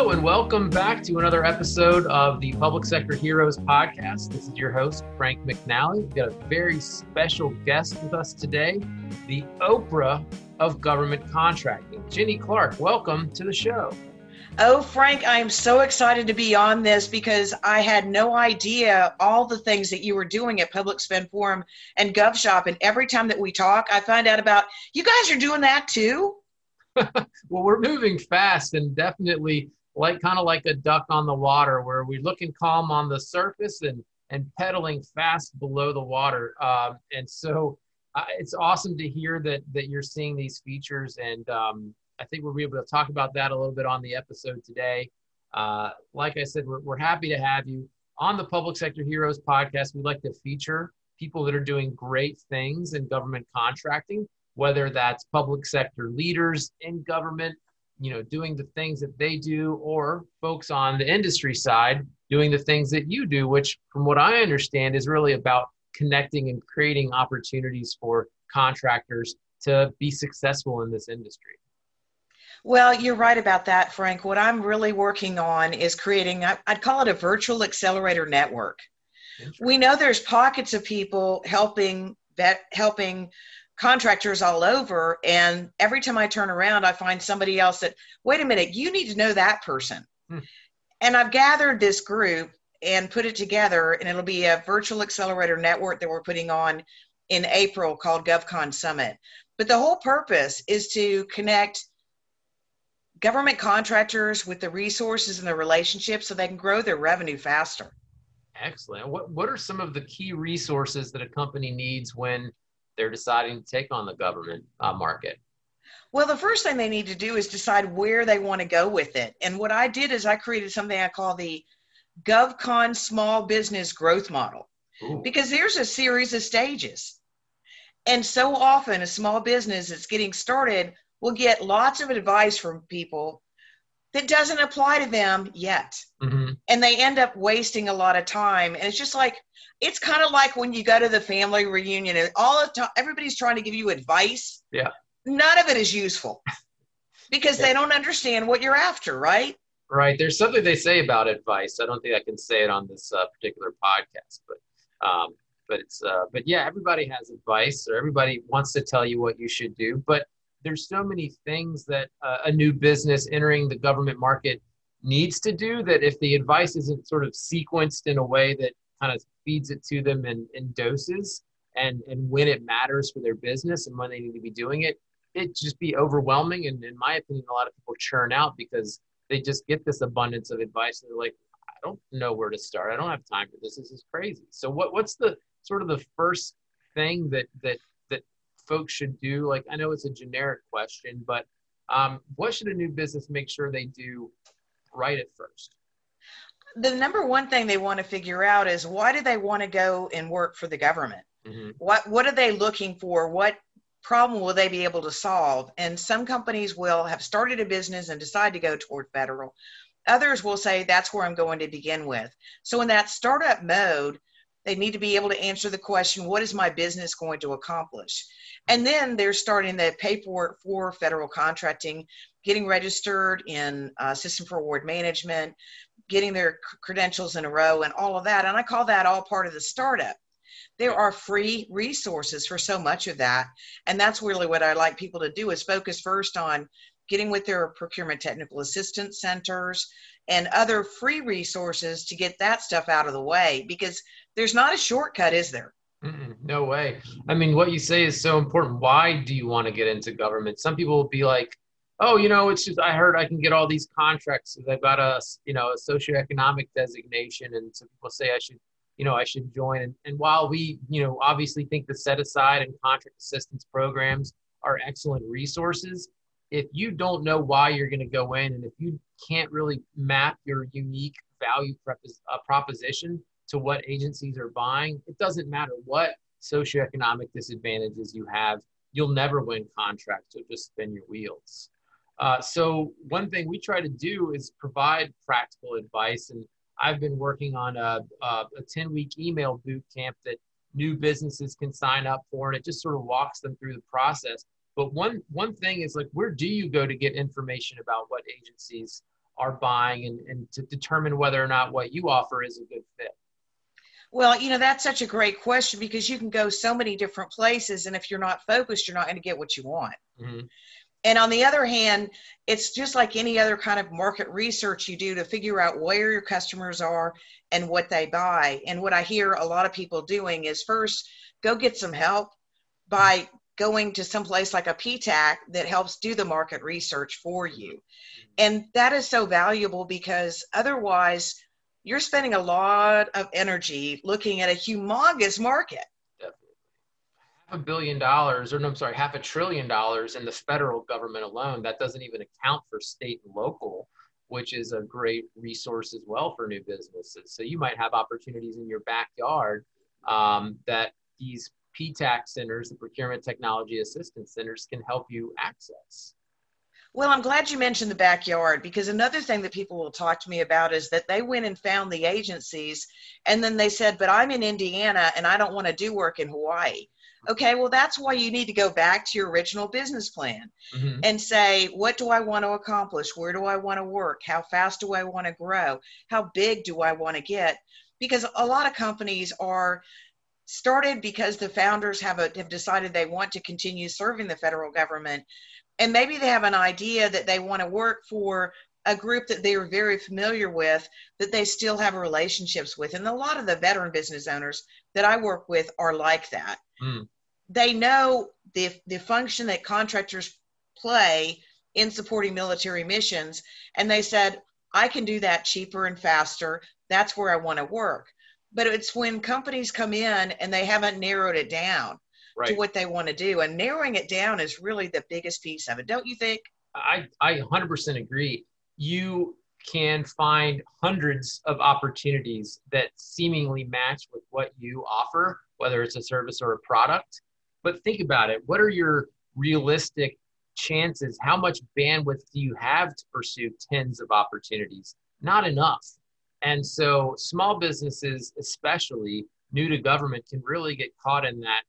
Hello, and welcome back to another episode of the Public Sector Heroes podcast. This is your host, Frank McNally. We've got a very special guest with us today, the Oprah of government contracting, Ginny Clark. Welcome to the show. Oh, Frank, I'm so excited to be on this because I had no idea all the things that you were doing at Public Spend Forum and GovShop. And every time that we talk, I find out about you guys are doing that too. well, we're moving fast and definitely like kind of like a duck on the water, where we're looking calm on the surface and and pedaling fast below the water. Um, and so uh, it's awesome to hear that that you're seeing these features, and um, I think we'll be able to talk about that a little bit on the episode today. Uh, like I said, we're, we're happy to have you on the Public Sector Heroes podcast. We like to feature people that are doing great things in government contracting whether that's public sector leaders in government, you know, doing the things that they do, or folks on the industry side doing the things that you do, which, from what I understand, is really about connecting and creating opportunities for contractors to be successful in this industry. Well, you're right about that, Frank. What I'm really working on is creating, I'd call it a virtual accelerator network. We know there's pockets of people helping that helping contractors all over and every time i turn around i find somebody else that wait a minute you need to know that person. Hmm. and i've gathered this group and put it together and it'll be a virtual accelerator network that we're putting on in april called govcon summit. But the whole purpose is to connect government contractors with the resources and the relationships so they can grow their revenue faster. Excellent. What, what are some of the key resources that a company needs when they're deciding to take on the government uh, market? Well, the first thing they need to do is decide where they want to go with it. And what I did is I created something I call the GovCon Small Business Growth Model Ooh. because there's a series of stages. And so often, a small business that's getting started will get lots of advice from people that doesn't apply to them yet. Mm-hmm. And they end up wasting a lot of time. And it's just like, it's kind of like when you go to the family reunion and all the time, everybody's trying to give you advice. Yeah. None of it is useful because yeah. they don't understand what you're after, right? Right. There's something they say about advice. I don't think I can say it on this uh, particular podcast, but, um, but it's, uh, but yeah, everybody has advice or everybody wants to tell you what you should do. But there's so many things that uh, a new business entering the government market needs to do that if the advice isn't sort of sequenced in a way that kind of feeds it to them in, in doses and and when it matters for their business and when they need to be doing it it just be overwhelming. And in my opinion a lot of people churn out because they just get this abundance of advice and they're like i don't know where to start. I don't have time for this. This is crazy. So what what's the sort of the first thing that that folks should do? Like, I know it's a generic question, but um, what should a new business make sure they do right at first? The number one thing they want to figure out is why do they want to go and work for the government? Mm-hmm. What What are they looking for? What problem will they be able to solve? And some companies will have started a business and decide to go toward federal. Others will say that's where I'm going to begin with. So in that startup mode, they need to be able to answer the question, what is my business going to accomplish? And then they're starting the paperwork for federal contracting, getting registered in uh, System for Award Management, getting their credentials in a row, and all of that. And I call that all part of the startup. There are free resources for so much of that. And that's really what I like people to do is focus first on getting with their procurement technical assistance centers and other free resources to get that stuff out of the way because there's not a shortcut, is there? Mm-mm, no way. I mean, what you say is so important. Why do you want to get into government? Some people will be like, oh, you know, it's just, I heard I can get all these contracts. They've got a, you know, a socioeconomic designation. And some people say I should, you know, I should join. And, and while we, you know, obviously think the set aside and contract assistance programs are excellent resources, if you don't know why you're going to go in and if you can't really map your unique value uh, proposition to what agencies are buying, it doesn't matter what socioeconomic disadvantages you have, you'll never win contracts. You'll just spin your wheels. Uh, so one thing we try to do is provide practical advice, and I've been working on a, a, a 10 week email boot camp that new businesses can sign up for, and it just sort of walks them through the process. But one one thing is like, where do you go to get information about what agencies are buying and, and to determine whether or not what you offer is a good fit? Well, you know, that's such a great question because you can go so many different places. And if you're not focused, you're not going to get what you want. Mm-hmm. And on the other hand, it's just like any other kind of market research you do to figure out where your customers are and what they buy. And what I hear a lot of people doing is first go get some help by going to some place like a PTAC that helps do the market research for you. And that is so valuable because otherwise you're spending a lot of energy looking at a humongous market Definitely. Half a billion dollars, or no, I'm sorry, half a trillion dollars in the federal government alone. That doesn't even account for state and local, which is a great resource as well for new businesses. So you might have opportunities in your backyard um, that these PTAC centers, the Procurement Technology Assistance Centers, can help you access. Well, I'm glad you mentioned the backyard because another thing that people will talk to me about is that they went and found the agencies and then they said, But I'm in Indiana and I don't want to do work in Hawaii. Okay, well, that's why you need to go back to your original business plan mm-hmm. and say, what do I want to accomplish? Where do I want to work? How fast do I want to grow? How big do I want to get? Because a lot of companies are started because the founders have, a, have decided they want to continue serving the federal government. And maybe they have an idea that they want to work for a group that they are very familiar with that they still have relationships with. And a lot of the veteran business owners that I work with are like that. Mm. They know the, the function that contractors play in supporting military missions. And they said, I can do that cheaper and faster. That's where I want to work. But it's when companies come in and they haven't narrowed it down right. to what they want to do. And narrowing it down is really the biggest piece of it, don't you think? I, I 100% agree. You can find hundreds of opportunities that seemingly match with what you offer whether it's a service or a product. But think about it. What are your realistic chances? How much bandwidth do you have to pursue tens of opportunities? Not enough. And so small businesses, especially new to government, can really get caught in that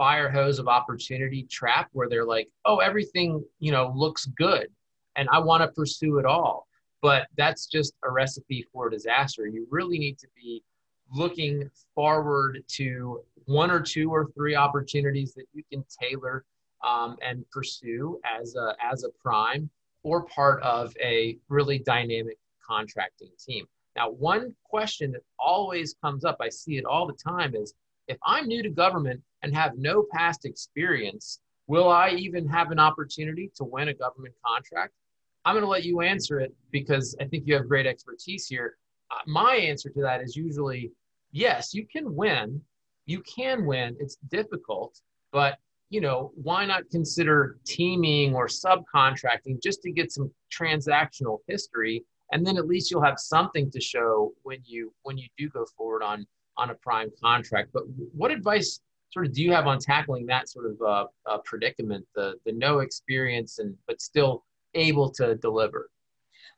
fire hose of opportunity trap where they're like, oh, everything, you know, looks good and I want to pursue it all. But that's just a recipe for disaster. You really need to be looking forward to one or two or three opportunities that you can tailor um, and pursue as a, as a prime or part of a really dynamic contracting team. Now, one question that always comes up, I see it all the time, is if I'm new to government and have no past experience, will I even have an opportunity to win a government contract? I'm going to let you answer it because I think you have great expertise here. Uh, my answer to that is usually yes, you can win. You can win. It's difficult, but you know, why not consider teaming or subcontracting just to get some transactional history and then at least you'll have something to show when you when you do go forward on on a prime contract. But what advice sort of do you have on tackling that sort of uh, uh, predicament, the the no experience and but still able to deliver?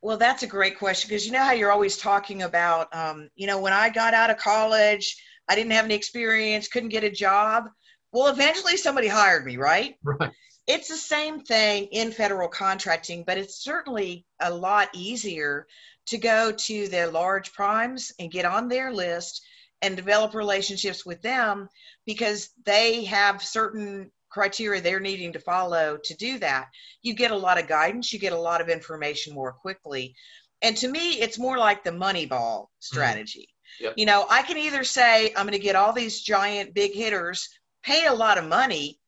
Well, that's a great question because you know how you're always talking about, um, you know, when I got out of college, I didn't have any experience, couldn't get a job. Well, eventually somebody hired me, right? Right. It's the same thing in federal contracting, but it's certainly a lot easier to go to the large primes and get on their list and develop relationships with them because they have certain criteria they're needing to follow to do that. You get a lot of guidance, you get a lot of information more quickly. And to me, it's more like the Moneyball mm-hmm. strategy. Mm-hmm. Yep. You know, I can either say, I'm going to get all these giant big hitters, pay a lot of money,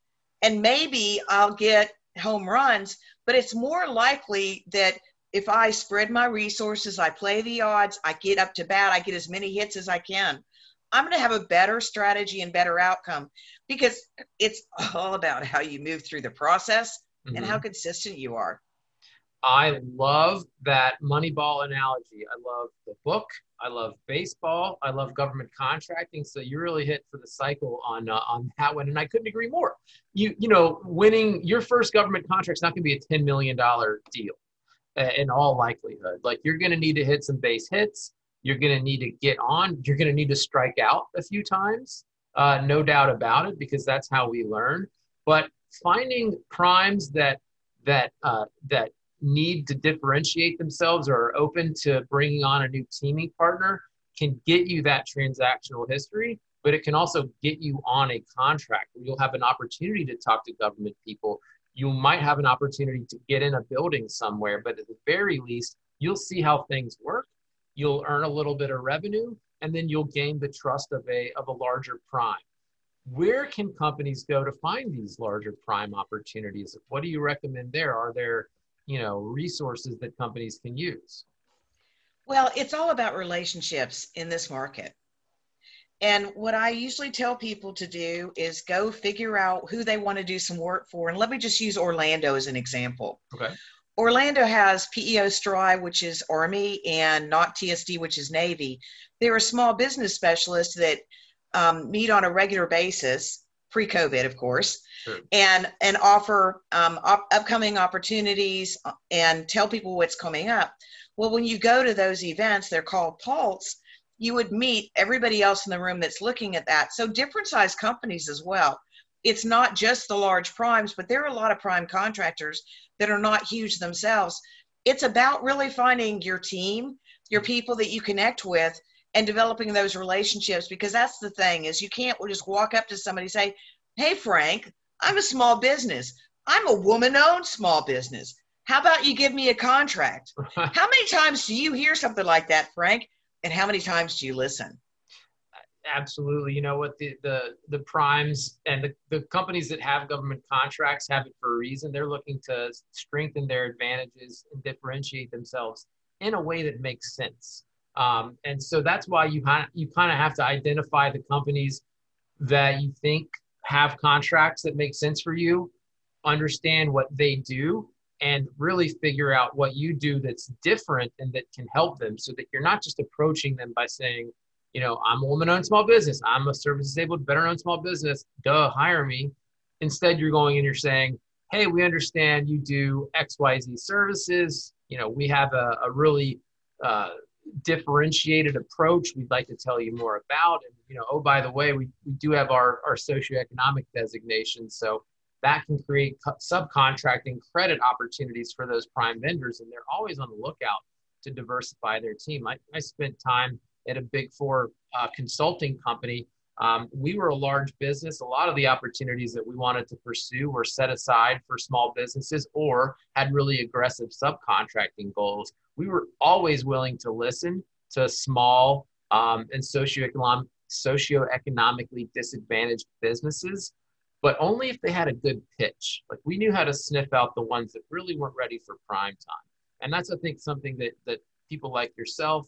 and maybe I'll get home runs, but it's more likely that if I spread my resources, I play the odds, I get up to bat, I get as many hits as I can. I'm going to have a better strategy and better outcome because it's all about how you move through the process mm-hmm. and how mm-hmm. consistent you are. I love that Moneyball analogy. I love the book. I love baseball. I love government contracting. So you really hit for the cycle on uh, on that one, and I couldn't agree more. You you know, winning your first government contract is not going to be a ten million dollar deal, uh, in all likelihood. Like you're going to need to hit some base hits. You're going to need to get on. You're going to need to strike out a few times uh, no doubt about it, because that's how we learn. But finding primes that that uh, that need to differentiate themselves or are open to bringing on a new teaming partner can get you that transactional history, but it can also get you on a contract where you'll have an opportunity to talk to government people. You might have an opportunity to get in a building somewhere, but at the very least, you'll see how things work. You'll earn a little bit of revenue, and then you'll gain the trust of a of a larger prime. Where can companies go to find these larger prime opportunities? What do you recommend there? Are there you know resources that companies can use? Well, it's all about relationships in this market. And what I usually tell people to do is go figure out who they want to do some work for. And let me just use Orlando as an example. Okay. Orlando has PEO STRI, which is Army, and NAWCTSD, which is Navy. They're a small business specialist that um, meet on a regular basis, pre-COVID, of course, sure. and and offer um, op- upcoming opportunities and tell people what's coming up. Well, when you go to those events, they're called Pulse. You would meet everybody else in the room that's looking at that. So different size companies as well. It's not just the large primes, but there are a lot of prime contractors that are not huge themselves. It's about really finding your team, your mm-hmm. people that you connect with, and developing those relationships because that's the thing is you can't just walk up to somebody and say, "Hey Frank, I'm a small business. I'm a woman-owned small business. How about you give me a contract?" how many times do you hear something like that, Frank? And how many times do you listen? Absolutely. You know what the the the primes and the, the companies that have government contracts have it for a reason. They're looking to strengthen their advantages and differentiate themselves in a way that makes sense. Um, and so that's why you you kind of have to identify the companies that you think have contracts that make sense for you, understand what they do, and really figure out what you do that's different and that can help them so that you're not just approaching them by saying, you know, I'm a woman owned small business. I'm a service disabled veteran owned small business. Duh, hire me. Instead, you're going and you're saying, hey, we understand you do XYZ services. You know, we have a, a really uh, differentiated approach we'd like to tell you more about. And, you know, oh, by the way, we, we do have our, our socioeconomic designation. So that can create subcontracting credit opportunities for those prime vendors. And they're always on the lookout to diversify their team. I, I spent time at a big four uh, consulting company. Um, we were a large business. A lot of the opportunities that we wanted to pursue were set aside for small businesses or had really aggressive subcontracting goals. We were always willing to listen to small um, and socioeconomic, socioeconomically disadvantaged businesses, but only if they had a good pitch. Like we knew how to sniff out the ones that really weren't ready for prime time. And that's, I think, something that, that people like yourself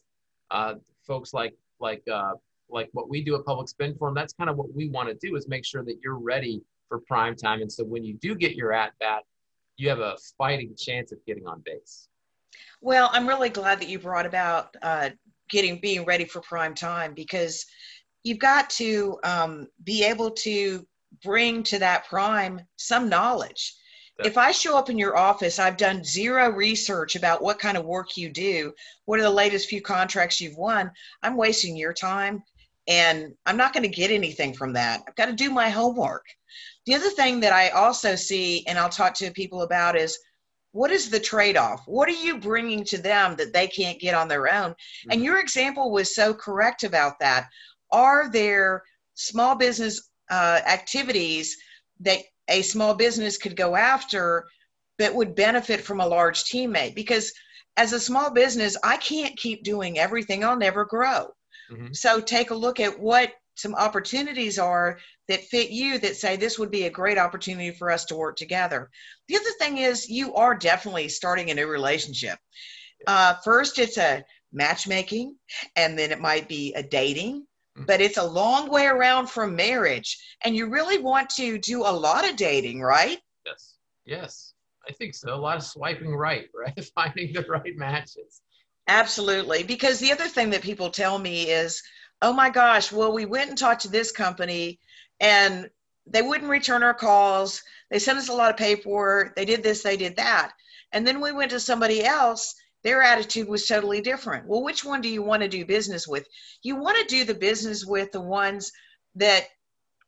uh, folks like like uh, like what we do at Public Spend Forum, that's kind of what we want to do is make sure that you're ready for prime time. And so when you do get your at bat, you have a fighting chance of getting on base. Well, I'm really glad that you brought about uh, getting being ready for prime time because you've got to um, be able to bring to that prime some knowledge if I show up in your office, I've done zero research about what kind of work you do, what are the latest few contracts you've won, I'm wasting your time and I'm not going to get anything from that. I've got to do my homework. The other thing that I also see, and I'll talk to people about, is what is the trade off? What are you bringing to them that they can't get on their own? Mm-hmm. And your example was so correct about that. Are there small business uh, activities that a small business could go after that would benefit from a large teammate. Because as a small business i can't keep doing everything. I'll never grow. Mm-hmm. so take a look at what some opportunities are that fit you that say this would be a great opportunity for us to work together. The other thing is you are definitely starting a new relationship. Uh, first it's a matchmaking and then it might be a dating but it's a long way around from marriage. And you really want to do a lot of dating, right? Yes. Yes. I think so. A lot of swiping right, right? Finding the right matches. Absolutely. Because the other thing that people tell me is, oh my gosh, well, we went and talked to this company and they wouldn't return our calls. They sent us a lot of paperwork. They did this, they did that. And then we went to somebody else their attitude was totally different. Well, which one do you want to do business with? You want to do the business with the ones that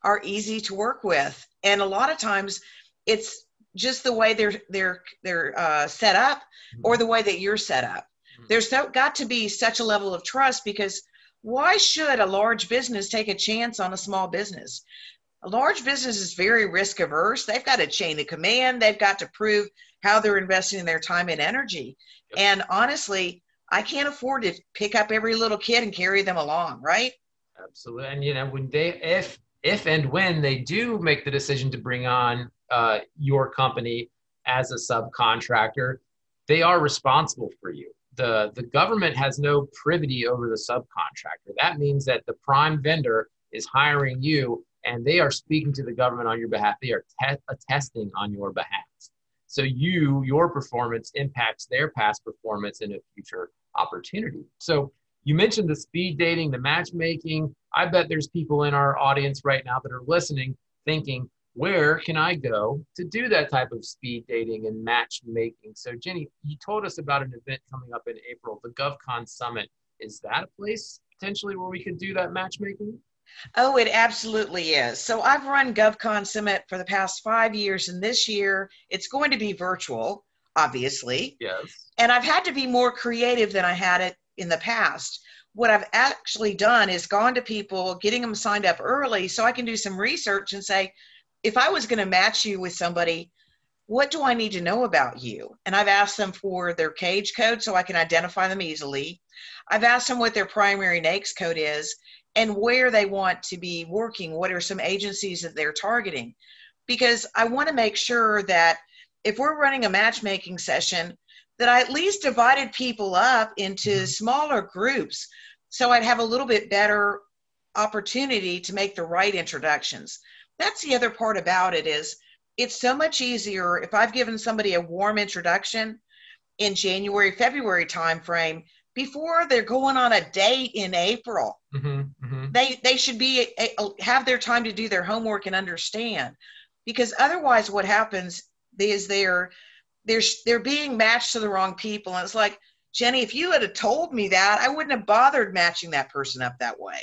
are easy to work with. And a lot of times it's just the way they're they're they're uh, set up or the way that you're set up. There's so, got to be such a level of trust because why should a large business take a chance on a small business? A large business is very risk averse. They've got a chain of command. They've got to prove how they're investing their time and energy. Yep. And honestly, I can't afford to pick up every little kid and carry them along, right? Absolutely. And you know, when they if if and when they do make the decision to bring on uh, your company as a subcontractor, they are responsible for you. The, the government has no privity over the subcontractor. That means that the prime vendor is hiring you and they are speaking to the government on your behalf. They are te- attesting on your behalf. So you, your performance impacts their past performance in a future opportunity. So you mentioned the speed dating, the matchmaking. I bet there's people in our audience right now that are listening thinking, where can I go to do that type of speed dating and matchmaking? So, Jenny, you told us about an event coming up in April, the GovCon Summit. Is that a place potentially where we could do that matchmaking? Oh, it absolutely is. So I've run GovCon Summit for the past five years, and this year it's going to be virtual, obviously. Yes. And I've had to be more creative than I had it in the past. What I've actually done is gone to people, getting them signed up early so I can do some research and say, if I was going to match you with somebody, what do I need to know about you? And I've asked them for their cage code so I can identify them easily. I've asked them what their primary NAICS code is and where they want to be working. What are some agencies that they're targeting? Because I want to make sure that if we're running a matchmaking session, that I at least divided people up into mm-hmm. smaller groups so I'd have a little bit better opportunity to make the right introductions that's the other part about it is it's so much easier if I've given somebody a warm introduction in January, February timeframe before they're going on a date in April. Mm-hmm, They they should be eh, eh, have their time to do their homework and understand, because otherwise, what happens is they're they're they're being matched to the wrong people, and it's like Jenny, if you had told me that, I wouldn't have bothered matching that person up that way.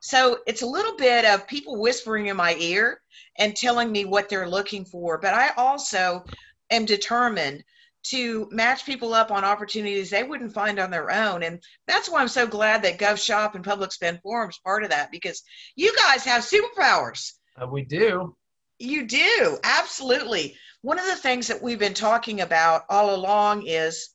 So it's a little bit of people whispering in my ear and telling me what they're looking for. But I also am determined to match people up on opportunities they wouldn't find on their own. And that's why I'm so glad that GovShop and Public Spend Forum's part of that because you guys have superpowers. Uh, we do. You do, absolutely. One of the things that we've been talking about all along is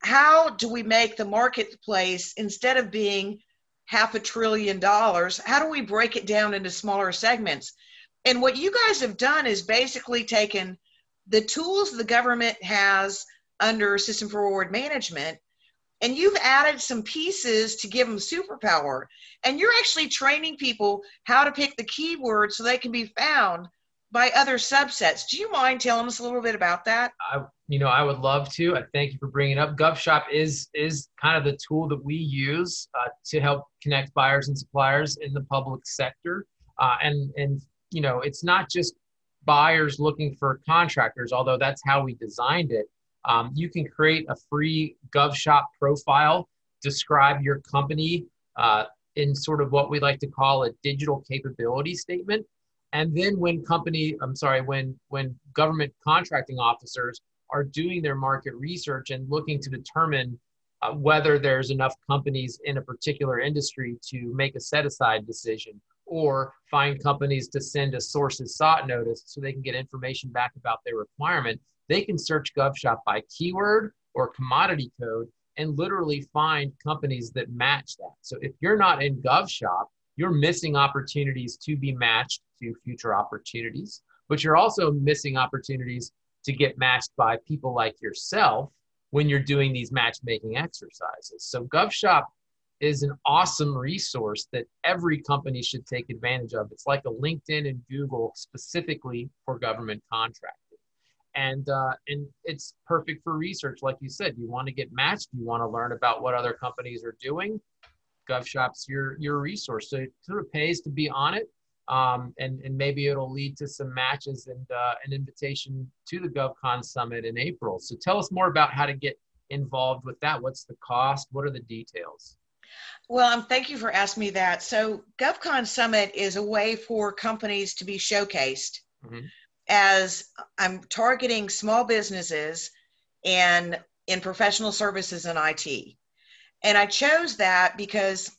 how do we make the marketplace, instead of being half a trillion dollars, how do we break it down into smaller segments? And what you guys have done is basically taken the tools the government has under System for Award Management and you've added some pieces to give them superpower. And you're actually training people how to pick the keywords so they can be found by other subsets. Do you mind telling us a little bit about that? I, you know, I would love to. I thank you for bringing up. GovShop is is kind of the tool that we use uh, to help connect buyers and suppliers in the public sector. Uh, and and you know, it's not just buyers looking for contractors, although that's how we designed it. Um, you can create a free GovShop profile, describe your company uh, in sort of what we like to call a digital capability statement and then when company, I'm sorry, when when government contracting officers are doing their market research and looking to determine uh, whether there's enough companies in a particular industry to make a set aside decision or find companies to send a sources sought notice so they can get information back about their requirement, they can search GovShop by keyword or commodity code and literally find companies that match that. So if you're not in GovShop, you're missing opportunities to be matched to future opportunities, but you're also missing opportunities to get matched by people like yourself when you're doing these matchmaking exercises. So GovShop is an awesome resource that every company should take advantage of. It's like a LinkedIn and Google specifically for government contracting. And, uh, and it's perfect for research. Like you said, you want to get matched, you want to learn about what other companies are doing. GovShop's your your resource. So it sort of pays to be on it, um, and and maybe it'll lead to some matches and uh, an invitation to the GovCon summit in April. So tell us more about how to get involved with that. What's the cost? What are the details? Well, um, thank you for asking me that. So GovCon Summit is a way for companies to be showcased. Mm-hmm. as I'm targeting small businesses and in professional services and IT. And I chose that because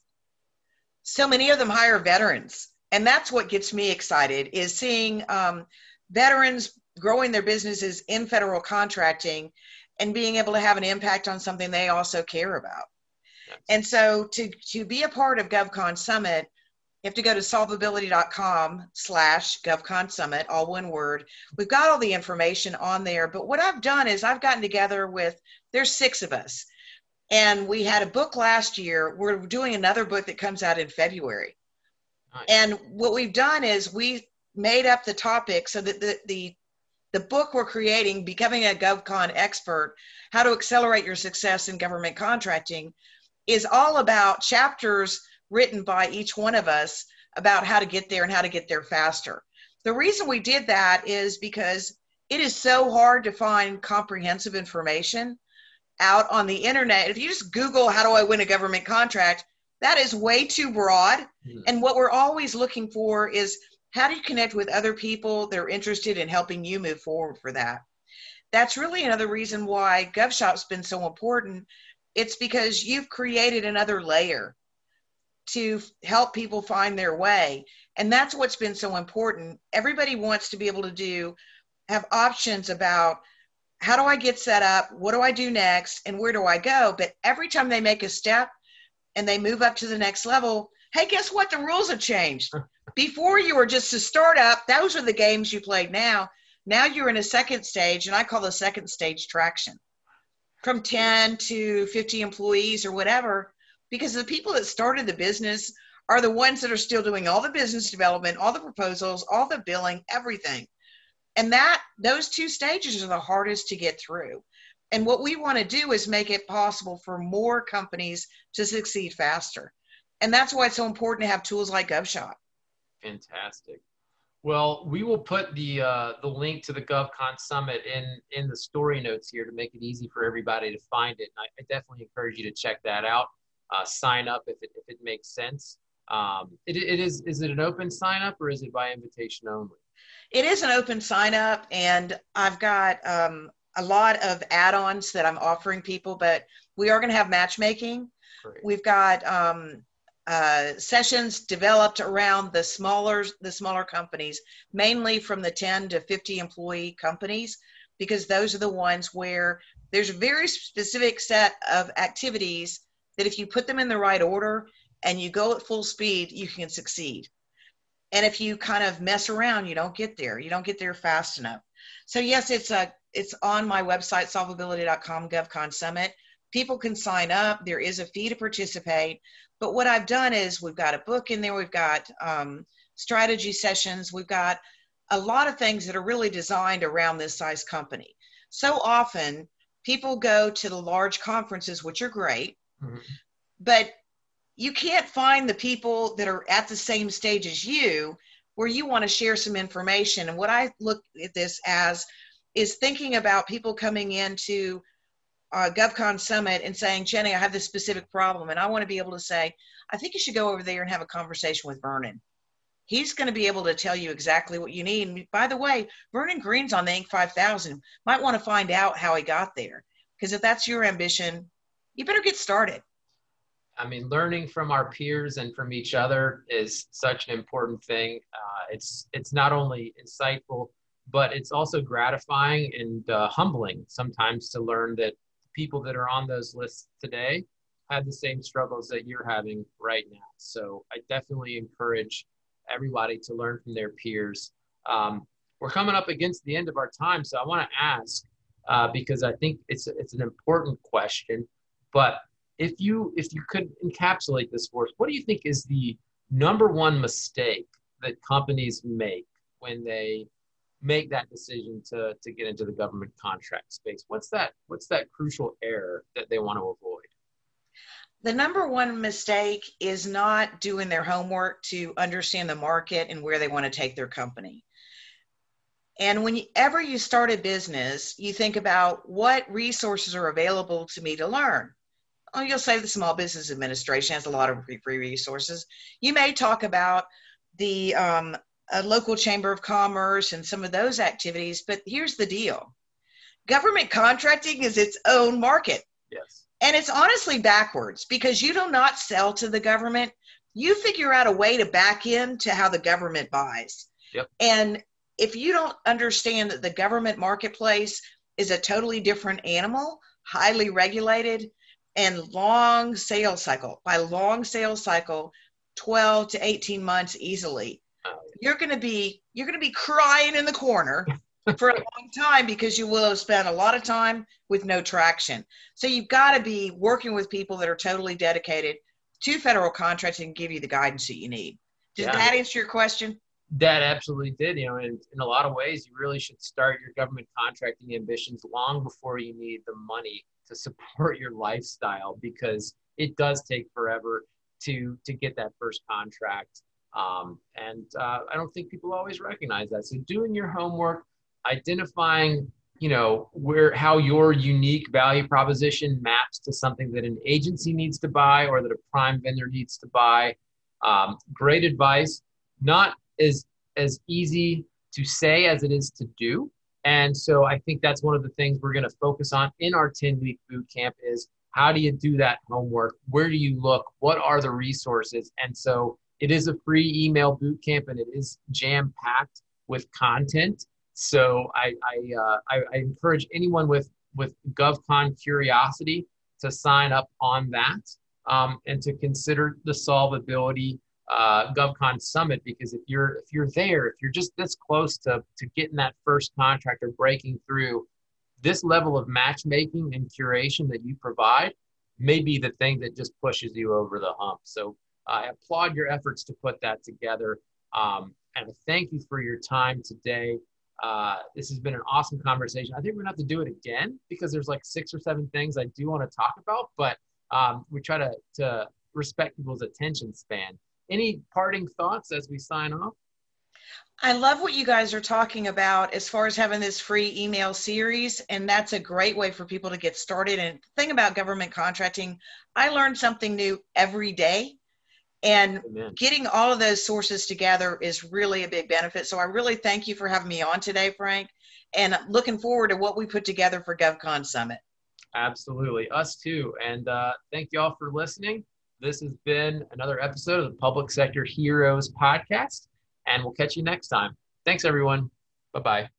so many of them hire veterans. And that's what gets me excited is seeing um, veterans growing their businesses in federal contracting and being able to have an impact on something they also care about. Yes. And so to, to be a part of GovCon Summit, you have to go to solvability.com slash GovCon Summit, all one word. We've got all the information on there. But what I've done is I've gotten together with, there's six of us. And we had a book last year. We're doing another book that comes out in February. Nice. And what we've done is we made up the topic so that the, the the book we're creating, Becoming a GovCon Expert How to Accelerate Your Success in Government Contracting, is all about chapters written by each one of us about how to get there and how to get there faster. The reason we did that is because it is so hard to find comprehensive information out on the internet. If you just Google, how do I win a government contract? That is way too broad. Mm-hmm. And what we're always looking for is how do you connect with other people that are interested in helping you move forward for that? That's really another reason why GovShop's been so important. It's because you've created another layer to help people find their way. And that's what's been so important. Everybody wants to be able to do, have options about how do I get set up? What do I do next? And where do I go? But every time they make a step and they move up to the next level, hey, guess what? The rules have changed. Before you were just a startup, those are the games you played now. Now you're in a second stage, and I call the second stage traction from 10 to 50 employees or whatever because the people that started the business are the ones that are still doing all the business development, all the proposals, all the billing, everything. And that those two stages are the hardest to get through. And what we want to do is make it possible for more companies to succeed faster. And that's why it's so important to have tools like GovShop. Fantastic. Well, we will put the uh, the link to the GovCon Summit in in the story notes here to make it easy for everybody to find it. I, I definitely encourage you to check that out uh, sign up if it, if it makes sense. Um, it, it is, is it an open sign up or is it by invitation only? It is an open sign up and I've got um, a lot of add-ons that I'm offering people, but we are going to have matchmaking. Great. We've got um, uh, sessions developed around the smaller the smaller companies, mainly from the 10 to 50 employee companies, because those are the ones where there's a very specific set of activities that if you put them in the right order and you go at full speed, you can succeed. And if you kind of mess around, you don't get there. You don't get there fast enough. So yes, it's a it's on my website solvability.com GovCon Summit. People can sign up. There is a fee to participate. But what I've done is we've got a book in there. We've got um, strategy sessions. We've got a lot of things that are really designed around this size company. So often people go to the large conferences, which are great, Mm-hmm. But you can't find the people that are at the same stage as you where you want to share some information. And what I look at this as is thinking about people coming into uh, GovCon Summit and saying, Jenny, I have this specific problem, and I want to be able to say, I think you should go over there and have a conversation with Vernon. He's going to be able to tell you exactly what you need. And by the way, Vernon Green's on the Inc. 5000. Might want to find out how he got there. Because if that's your ambition, you better get started. I mean, learning from our peers and from each other is such an important thing. Uh, it's it's not only insightful, but it's also gratifying and uh, humbling sometimes to learn that people that are on those lists today had the same struggles that you're having right now. So I definitely encourage everybody to learn from their peers. Um, we're coming up against the end of our time, so I want to ask uh, because I think it's it's an important question. But if you if you could encapsulate this for us, what do you think is the number one mistake that companies make when they make that decision to to get into the government contract space? What's that what's that crucial error that they want to avoid? The number one mistake is not doing their homework to understand the market and where they want to take their company. And whenever you start a business, you think about what resources are available to me to learn oh, you'll say the Small Business Administration has a lot of free resources. You may talk about the um, a local chamber of commerce and some of those activities. But here's the deal government contracting is its own market. Yes. And it's honestly backwards because you do not sell to the government. You figure out a way to back in to how the government buys. Yep. And if you don't understand that the government marketplace is a totally different animal, highly regulated, and long sales cycle, by long sales cycle, 12 to 18 months easily, you're going to be you're going to be crying in the corner for a long time because you will have spent a lot of time with no traction. So you've got to be working with people that are totally dedicated to federal contracting and give you the guidance that you need. Did yeah. that answer your question? That absolutely did. You know, in, in a lot of ways, you really should start your government contracting ambitions long before you need the money to support your lifestyle because it does take forever to to get that first contract. Um, and uh, I don't think people always recognize that. So doing your homework, identifying you know where how your unique value proposition maps to something that an agency needs to buy or that a prime vendor needs to buy um, great advice not as as easy to say as it is to do. And so i think that's one of the things we're going to focus on in our 10 week boot camp is how do you do that homework? Where do you look? What are the resources? And so it is a free email boot camp and it is jam packed with content so I I, uh, I, I encourage anyone with with GovCon curiosity to sign up on that um, and to consider the solvability uh, GovCon summit because if you're if you're there, if you're just this close to to getting that first contract or breaking through, this level of matchmaking and curation that you provide may be the thing that just pushes you over the hump. So I applaud your efforts to put that together. Um, and thank you for your time today. Uh, this has been an awesome conversation. I think we're gonna have to do it again because there's like six or seven things I do want to talk about, but um, we try to to respect people's attention span. Any parting thoughts as we sign off? I love what you guys are talking about as far as having this free email series, and that's a great way for people to get started. And the thing about government contracting, I learn something new every day and Amen. getting all of those sources together is really a big benefit. So I really thank you for having me on today, Frank, and looking forward to what we put together for GovCon Summit. Absolutely. Us too. And uh, thank you all for listening. This has been another episode of the Public Sector Heroes podcast, and we'll catch you next time. Thanks, everyone. Bye bye.